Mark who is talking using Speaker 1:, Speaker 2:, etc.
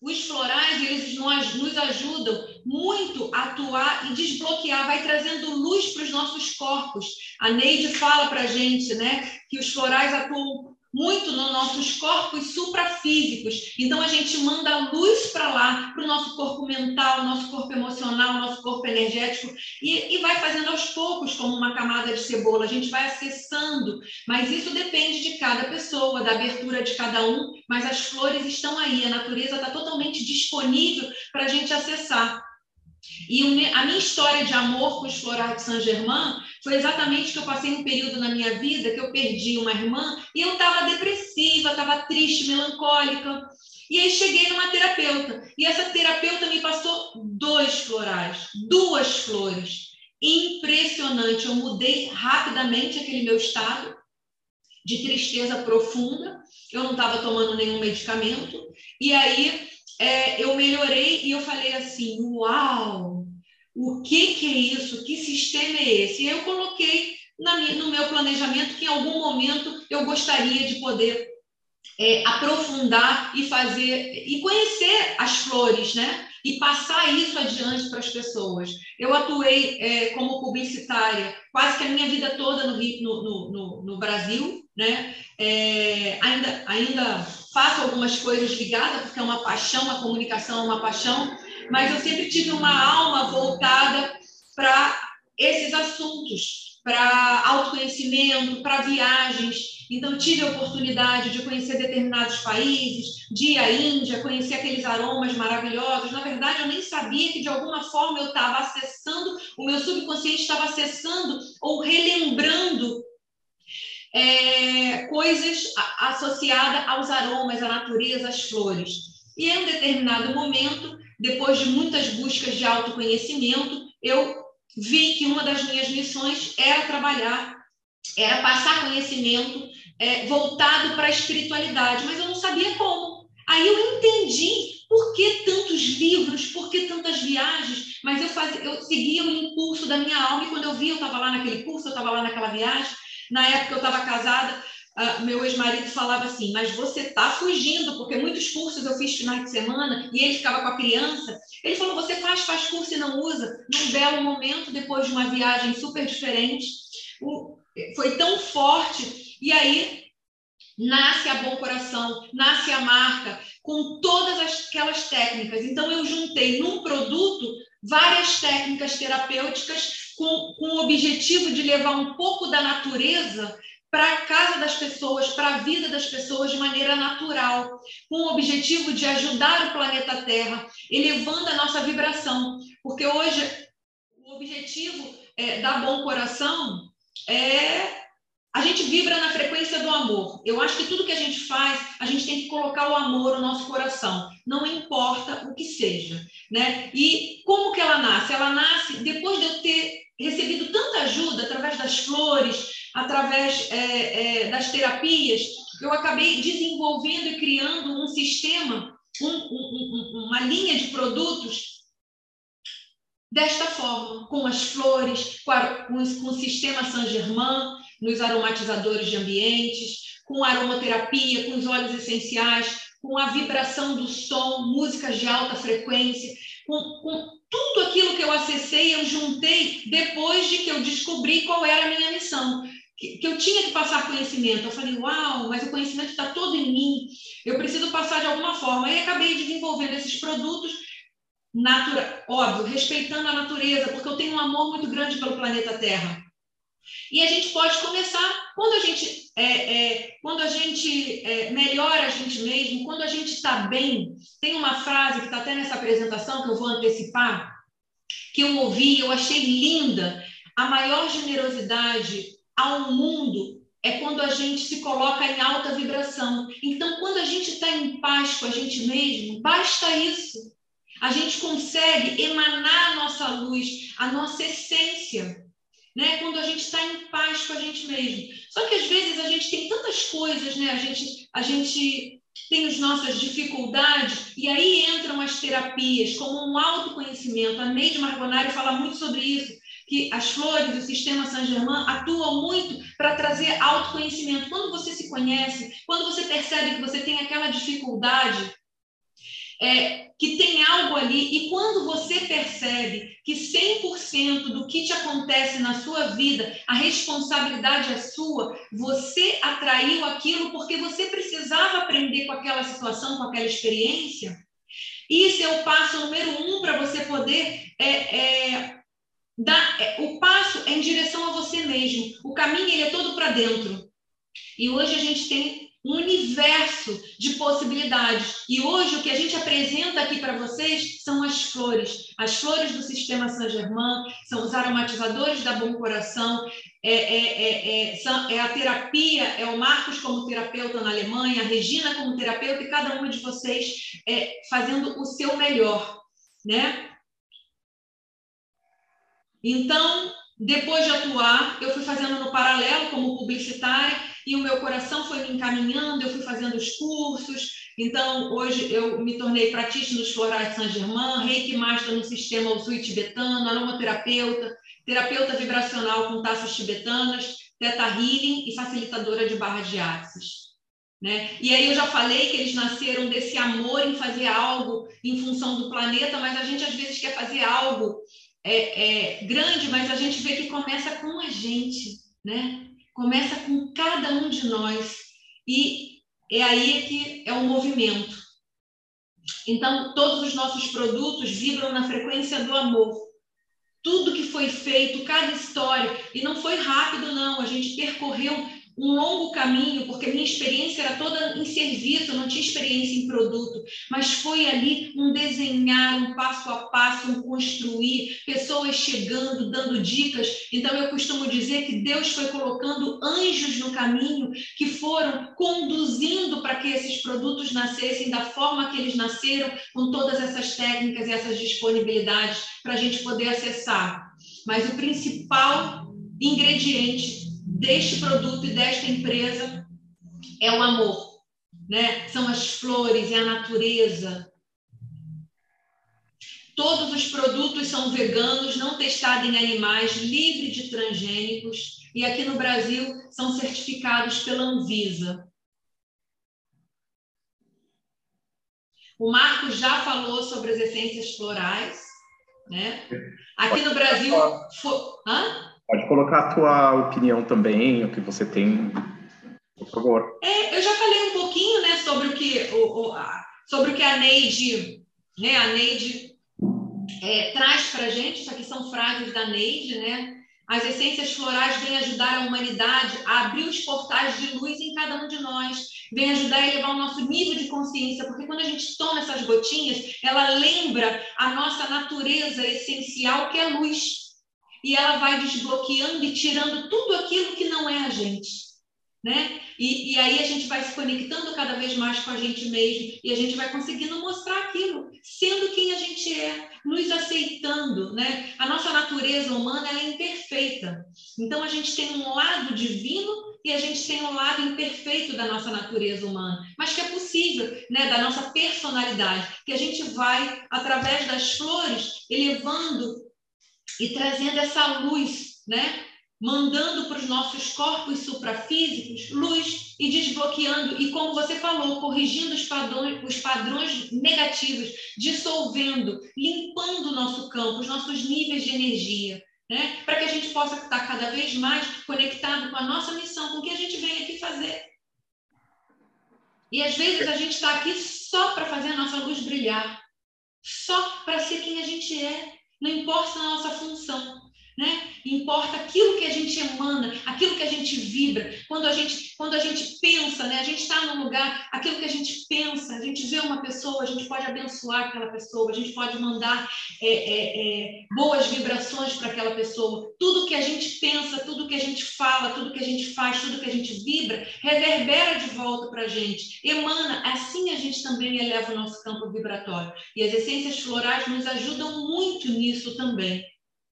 Speaker 1: os florais, eles nos, nos ajudam muito a atuar e desbloquear, vai trazendo luz para os nossos corpos. A Neide fala para a gente né, que os florais atuam muito nos nossos corpos suprafísicos. Então a gente manda luz para lá, para o nosso corpo mental, nosso corpo emocional, nosso corpo energético, e, e, vai fazendo aos poucos, como uma camada de cebola. A gente vai acessando, mas isso depende de cada pessoa, da abertura de cada um. Mas as flores estão aí, a natureza está totalmente disponível para a gente acessar. E a minha história de amor com os florais de Saint-Germain foi exatamente que eu passei um período na minha vida que eu perdi uma irmã e eu estava depressiva, estava triste, melancólica. E aí cheguei numa terapeuta. E essa terapeuta me passou dois florais, duas flores. Impressionante. Eu mudei rapidamente aquele meu estado de tristeza profunda. Eu não estava tomando nenhum medicamento. E aí é, eu melhorei e eu falei assim: Uau! o que, que é isso, que sistema é esse? E eu coloquei minha, no meu planejamento que em algum momento eu gostaria de poder é, aprofundar e fazer e conhecer as flores, né? E passar isso adiante para as pessoas. Eu atuei é, como publicitária quase que a minha vida toda no, no, no, no Brasil, né? É, ainda, ainda faço algumas coisas ligadas, porque é uma paixão, a comunicação é uma paixão, mas eu sempre tive uma alma voltada para esses assuntos, para autoconhecimento, para viagens. Então, tive a oportunidade de conhecer determinados países, de ir à Índia, conhecer aqueles aromas maravilhosos. Na verdade, eu nem sabia que, de alguma forma, eu estava acessando, o meu subconsciente estava acessando ou relembrando é, coisas associadas aos aromas, à natureza, às flores. E em um determinado momento, depois de muitas buscas de autoconhecimento, eu vi que uma das minhas missões era trabalhar, era passar conhecimento é, voltado para a espiritualidade, mas eu não sabia como. Aí eu entendi por que tantos livros, por que tantas viagens, mas eu, fazia, eu seguia o impulso da minha alma e quando eu vi, eu estava lá naquele curso, eu estava lá naquela viagem. Na época eu estava casada, uh, meu ex-marido falava assim, mas você está fugindo, porque muitos cursos eu fiz final de semana e ele ficava com a criança. Ele falou, você faz, faz curso e não usa. Num belo momento, depois de uma viagem super diferente, o, foi tão forte. E aí nasce a Bom Coração, nasce a marca, com todas aquelas técnicas. Então, eu juntei num produto várias técnicas terapêuticas com, com o objetivo de levar um pouco da natureza para a casa das pessoas, para a vida das pessoas de maneira natural, com o objetivo de ajudar o planeta Terra, elevando a nossa vibração. Porque hoje o objetivo é, da Bom Coração é a gente vibra na frequência do amor. Eu acho que tudo que a gente faz, a gente tem que colocar o amor no nosso coração, não importa o que seja, né? E como que ela nasce? Ela nasce depois de eu ter recebido tanta ajuda através das flores, através é, é, das terapias, eu acabei desenvolvendo e criando um sistema, um, um, uma linha de produtos desta forma, com as flores, com, a, com, com o sistema Saint-Germain, nos aromatizadores de ambientes, com aromaterapia, com os óleos essenciais, com a vibração do som, músicas de alta frequência, com, com tudo aquilo que eu acessei, eu juntei depois de que eu descobri qual era a minha missão. Que, eu tinha que passar conhecimento. Eu falei, uau, mas o conhecimento está todo em mim, eu preciso passar de alguma forma. E acabei desenvolvendo esses produtos, natura, óbvio, respeitando a natureza, porque eu tenho um amor muito grande pelo planeta Terra. E a gente pode começar quando a gente, é, é, quando a gente é, melhora a gente mesmo, quando a gente está bem. Tem uma frase que está até nessa apresentação que eu vou antecipar, que eu ouvi, eu achei linda. A maior generosidade ao mundo é quando a gente se coloca em alta vibração. Então, quando a gente está em paz com a gente mesmo, basta isso. A gente consegue emanar a nossa luz, a nossa essência né? Quando a gente está em paz com a gente mesmo. Só que às vezes a gente tem tantas coisas, né? A gente, a gente tem as nossas dificuldades, e aí entram as terapias como um autoconhecimento. A Neide Margonari fala muito sobre isso, que as flores, o sistema Saint-Germain atuam muito para trazer autoconhecimento. Quando você se conhece, quando você percebe que você tem aquela dificuldade, é, que tem algo ali, e quando você percebe que 100% do que te acontece na sua vida, a responsabilidade é sua, você atraiu aquilo porque você precisava aprender com aquela situação, com aquela experiência. Isso é o passo número um para você poder é, é, dar. É, o passo é em direção a você mesmo. O caminho ele é todo para dentro. E hoje a gente tem um universo de possibilidades. E hoje o que a gente apresenta aqui para vocês são as flores. As flores do sistema Saint-Germain, são os aromatizadores da Bom Coração, é, é, é, é, são, é a terapia, é o Marcos como terapeuta na Alemanha, a Regina como terapeuta e cada uma de vocês é, fazendo o seu melhor, né? Então, depois de atuar, eu fui fazendo no paralelo como publicitária e o meu coração foi me encaminhando, eu fui fazendo os cursos. Então, hoje eu me tornei pratista nos florais de Saint-Germain, reiki master no sistema Usui tibetano, aromaterapeuta, terapeuta vibracional com taças tibetanas, teta healing e facilitadora de barras de axis. Né? E aí eu já falei que eles nasceram desse amor em fazer algo em função do planeta, mas a gente às vezes quer fazer algo é, é, grande, mas a gente vê que começa com a gente, né? Começa com cada um de nós. E é aí que é o movimento. Então, todos os nossos produtos vibram na frequência do amor. Tudo que foi feito, cada história, e não foi rápido, não, a gente percorreu um longo caminho, porque minha experiência era toda em serviço, eu não tinha experiência em produto, mas foi ali um desenhar, um passo a passo, um construir, pessoas chegando, dando dicas. Então eu costumo dizer que Deus foi colocando anjos no caminho que foram conduzindo para que esses produtos nascessem da forma que eles nasceram, com todas essas técnicas e essas disponibilidades para a gente poder acessar. Mas o principal ingrediente deste produto e desta empresa é o amor, né? São as flores, é a natureza. Todos os produtos são veganos, não testados em animais, livre de transgênicos e aqui no Brasil são certificados pela Anvisa. O Marcos já falou sobre as essências florais, né? Aqui no Brasil, for... Hã?
Speaker 2: Pode colocar a tua opinião também, o que você tem, por favor.
Speaker 1: É, eu já falei um pouquinho, né, sobre o que, o, o a, sobre o que a Neide, né, a Neide é, traz para gente. Isso aqui são frases da Neide, né? As essências florais vêm ajudar a humanidade a abrir os portais de luz em cada um de nós, vem ajudar a elevar o nosso nível de consciência, porque quando a gente toma essas gotinhas, ela lembra a nossa natureza essencial, que é a luz e ela vai desbloqueando e tirando tudo aquilo que não é a gente. Né? E, e, aí a gente vai se conectando cada vez mais com a gente mesmo e a gente vai conseguindo mostrar aquilo, sendo quem a gente é, nos aceitando, né? A nossa natureza humana é imperfeita. Então a gente tem um lado divino e a gente tem um lado imperfeito da nossa natureza humana, mas que é possível, né? Da nossa personalidade, que a gente vai através das flores elevando e trazendo essa luz, né? Mandando para os nossos corpos suprafísicos luz e desbloqueando, e como você falou, corrigindo os padrões, os padrões negativos, dissolvendo, limpando o nosso campo, os nossos níveis de energia, né? Para que a gente possa estar cada vez mais conectado com a nossa missão, com o que a gente vem aqui fazer. E às vezes a gente está aqui só para fazer a nossa luz brilhar, só para ser quem a gente é. Não importa a nossa função, né? Importa aquilo que a gente emana, aquilo que a gente vibra. Quando a gente, quando a gente pensa, né? A gente está num lugar, aquilo que a gente pensa, a gente vê uma pessoa, a gente pode abençoar aquela pessoa, a gente pode mandar é, é, é, boas vibrações para aquela pessoa. Tudo que a gente pensa, tudo que a gente fala, tudo que a gente faz, tudo que a gente vibra, reverbera de volta para a gente, emana. Assim a gente também eleva o nosso campo vibratório. E as essências florais nos ajudam muito nisso também.